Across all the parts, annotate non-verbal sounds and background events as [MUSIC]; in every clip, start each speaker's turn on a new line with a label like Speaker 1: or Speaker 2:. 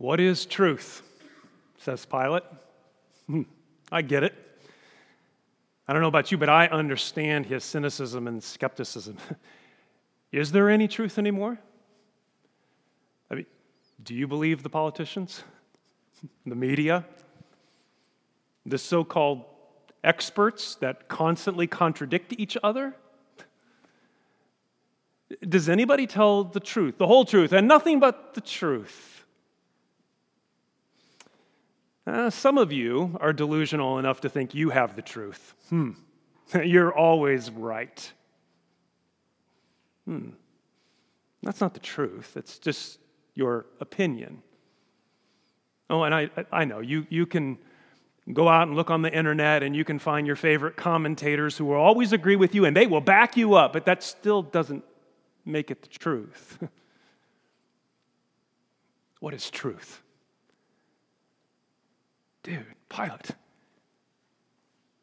Speaker 1: What is truth? says Pilate. Hmm, I get it. I don't know about you, but I understand his cynicism and skepticism. [LAUGHS] is there any truth anymore? I mean, do you believe the politicians, [LAUGHS] the media, the so called experts that constantly contradict each other? Does anybody tell the truth, the whole truth, and nothing but the truth? Uh, some of you are delusional enough to think you have the truth. Hmm. [LAUGHS] You're always right. Hmm. That's not the truth. It's just your opinion. Oh, and I, I know you, you can go out and look on the internet and you can find your favorite commentators who will always agree with you and they will back you up, but that still doesn't make it the truth. [LAUGHS] what is truth? Dude, Pilate,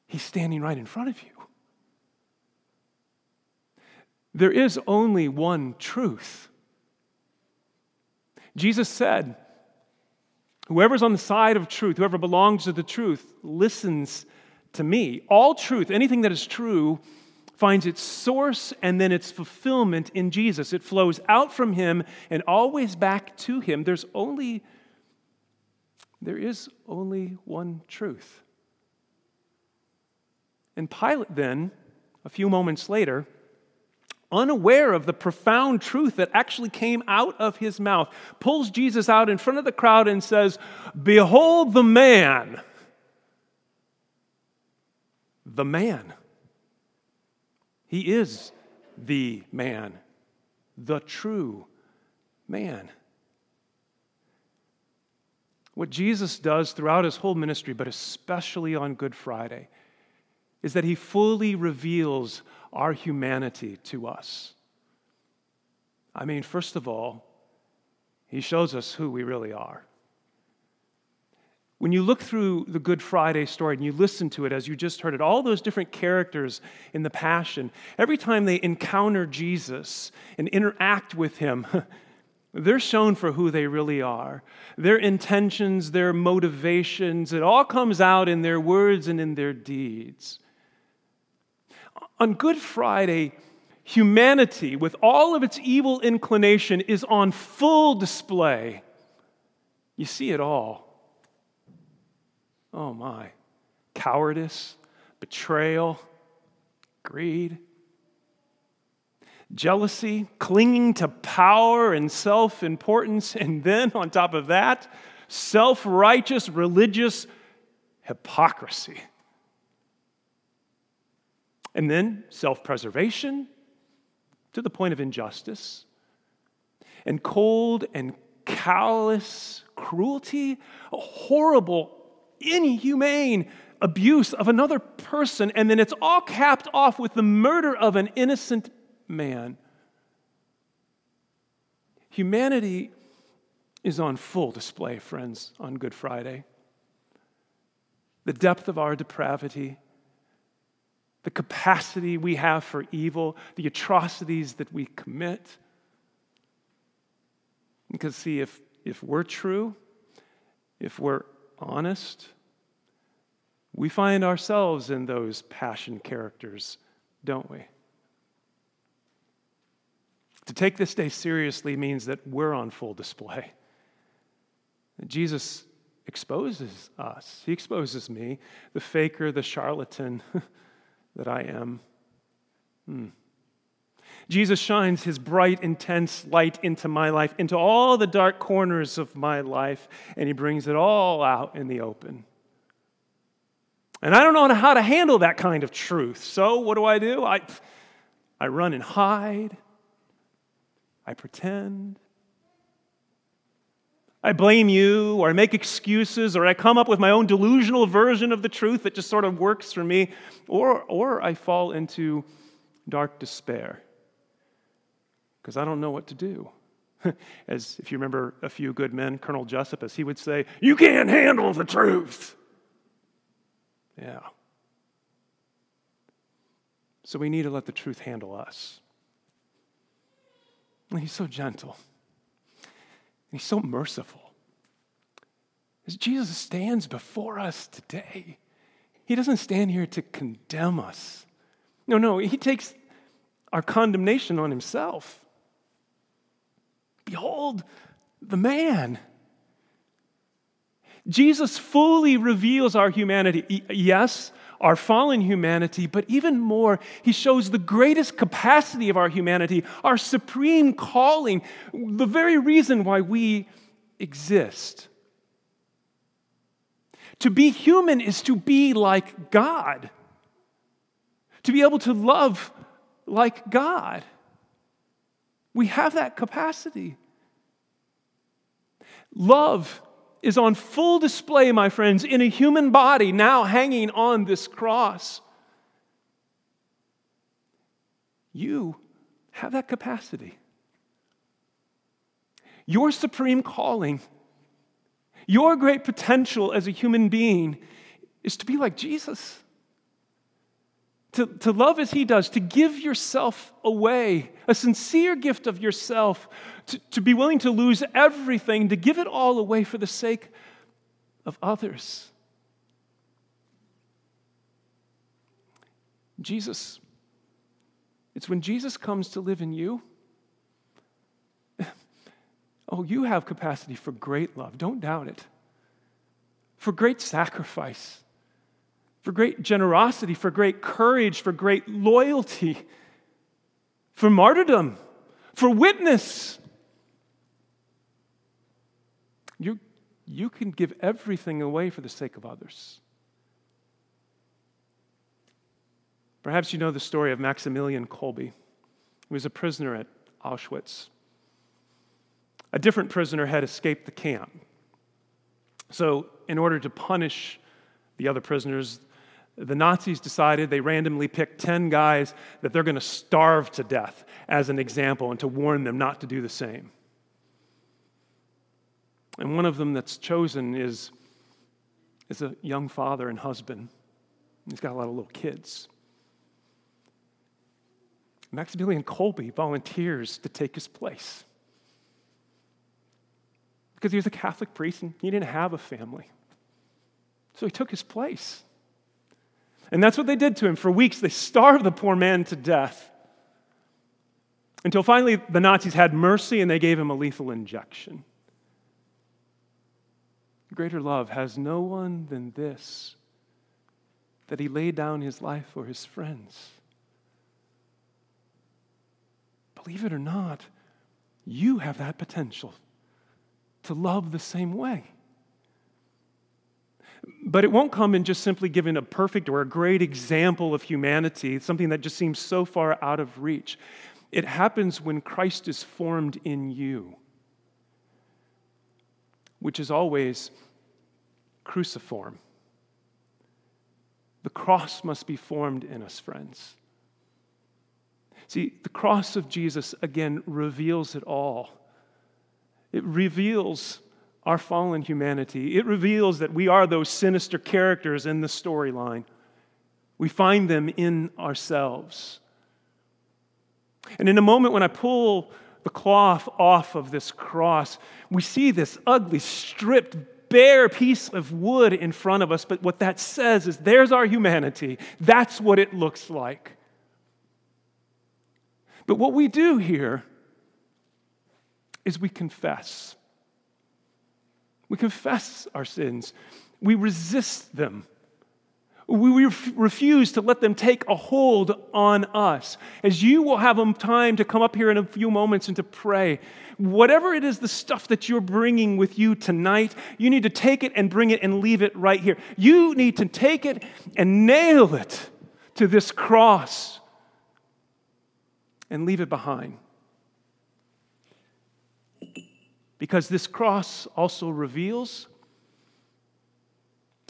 Speaker 1: he's standing right in front of you. There is only one truth. Jesus said, Whoever's on the side of truth, whoever belongs to the truth, listens to me. All truth, anything that is true, finds its source and then its fulfillment in Jesus. It flows out from him and always back to him. There's only there is only one truth. And Pilate then, a few moments later, unaware of the profound truth that actually came out of his mouth, pulls Jesus out in front of the crowd and says, Behold the man. The man. He is the man, the true man. What Jesus does throughout his whole ministry, but especially on Good Friday, is that he fully reveals our humanity to us. I mean, first of all, he shows us who we really are. When you look through the Good Friday story and you listen to it as you just heard it, all those different characters in the Passion, every time they encounter Jesus and interact with him, [LAUGHS] they're shown for who they really are. Their intentions, their motivations, it all comes out in their words and in their deeds. On Good Friday, humanity, with all of its evil inclination, is on full display. You see it all. Oh my. Cowardice, betrayal, greed, jealousy, clinging to power and self importance, and then on top of that, self righteous religious hypocrisy. And then self preservation to the point of injustice, and cold and callous cruelty, a horrible, inhumane abuse of another person, and then it's all capped off with the murder of an innocent man. Humanity is on full display, friends, on Good Friday. The depth of our depravity, the capacity we have for evil, the atrocities that we commit. Because, see, if, if we're true, if we're honest, we find ourselves in those passion characters, don't we? To take this day seriously means that we're on full display. Jesus exposes us, He exposes me, the faker, the charlatan [LAUGHS] that I am. Hmm. Jesus shines his bright, intense light into my life, into all the dark corners of my life, and he brings it all out in the open. And I don't know how to handle that kind of truth. So what do I do? I, I run and hide. I pretend. I blame you, or I make excuses, or I come up with my own delusional version of the truth that just sort of works for me, or, or I fall into dark despair because I don't know what to do. [LAUGHS] As if you remember a few good men, Colonel Josephus, he would say, You can't handle the truth. Yeah. So we need to let the truth handle us. And he's so gentle. And he's so merciful. As Jesus stands before us today. He doesn't stand here to condemn us. No, no, he takes our condemnation on himself. Behold the man. Jesus fully reveals our humanity. Yes, our fallen humanity, but even more, he shows the greatest capacity of our humanity, our supreme calling, the very reason why we exist. To be human is to be like God, to be able to love like God. We have that capacity. Love is on full display, my friends, in a human body now hanging on this cross. You have that capacity. Your supreme calling, your great potential as a human being is to be like Jesus to, to love as he does, to give yourself away, a sincere gift of yourself, to, to be willing to lose everything, to give it all away for the sake of others. Jesus, it's when Jesus comes to live in you. [LAUGHS] Oh, you have capacity for great love. Don't doubt it. For great sacrifice for great generosity, for great courage, for great loyalty, for martyrdom, for witness. You, you can give everything away for the sake of others. Perhaps you know the story of Maximilian Kolbe. He was a prisoner at Auschwitz. A different prisoner had escaped the camp. So, in order to punish the other prisoners, the Nazis decided they randomly picked 10 guys that they're going to starve to death as an example and to warn them not to do the same. And one of them that's chosen is, is a young father and husband. He's got a lot of little kids. Maximilian Kolbe volunteers to take his place because he was a Catholic priest and he didn't have a family. So he took his place. And that's what they did to him. For weeks, they starved the poor man to death. Until finally, the Nazis had mercy and they gave him a lethal injection. Greater love has no one than this that he laid down his life for his friends. Believe it or not, you have that potential to love the same way. But it won't come in just simply giving a perfect or a great example of humanity, something that just seems so far out of reach. It happens when Christ is formed in you, which is always cruciform. The cross must be formed in us, friends. See, the cross of Jesus, again, reveals it all. It reveals our fallen humanity. It reveals that we are those sinister characters in the storyline. We find them in ourselves. And in a moment when I pull the cloth off of this cross, we see this ugly, stripped, bare piece of wood in front of us. But what that says is there's our humanity. That's what it looks like. But what we do here is we confess. We confess our sins. We resist them. We refuse to let them take a hold on us. As you will have time to come up here in a few moments and to pray, whatever it is, the stuff that you're bringing with you tonight, you need to take it and bring it and leave it right here. You need to take it and nail it to this cross and leave it behind. Because this cross also reveals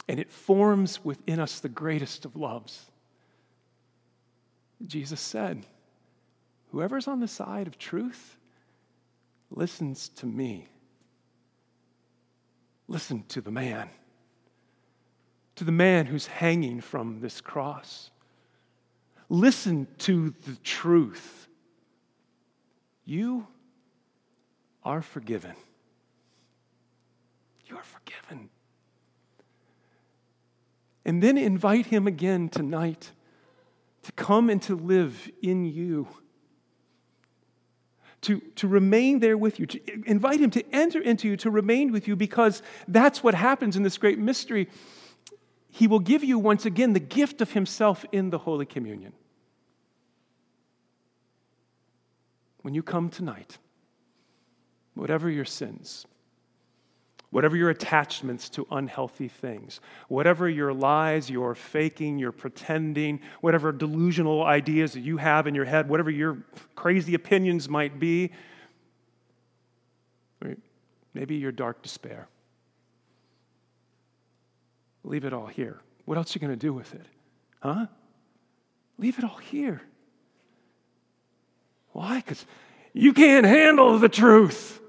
Speaker 1: and it forms within us the greatest of loves. Jesus said, Whoever's on the side of truth listens to me. Listen to the man, to the man who's hanging from this cross. Listen to the truth. You are forgiven. You are forgiven. And then invite Him again tonight to come and to live in you. To, to remain there with you, to invite him to enter into you, to remain with you, because that's what happens in this great mystery. He will give you once again the gift of himself in the Holy Communion. When you come tonight, whatever your sins, whatever your attachments to unhealthy things, whatever your lies, your faking, your pretending, whatever delusional ideas that you have in your head, whatever your crazy opinions might be, maybe your dark despair. Leave it all here. What else are you going to do with it? Huh? Leave it all here. Why? Because you can't handle the truth.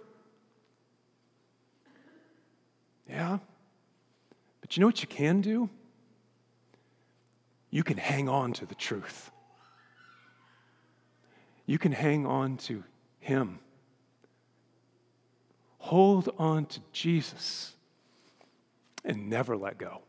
Speaker 1: Yeah. But you know what you can do? You can hang on to the truth. You can hang on to Him. Hold on to Jesus and never let go.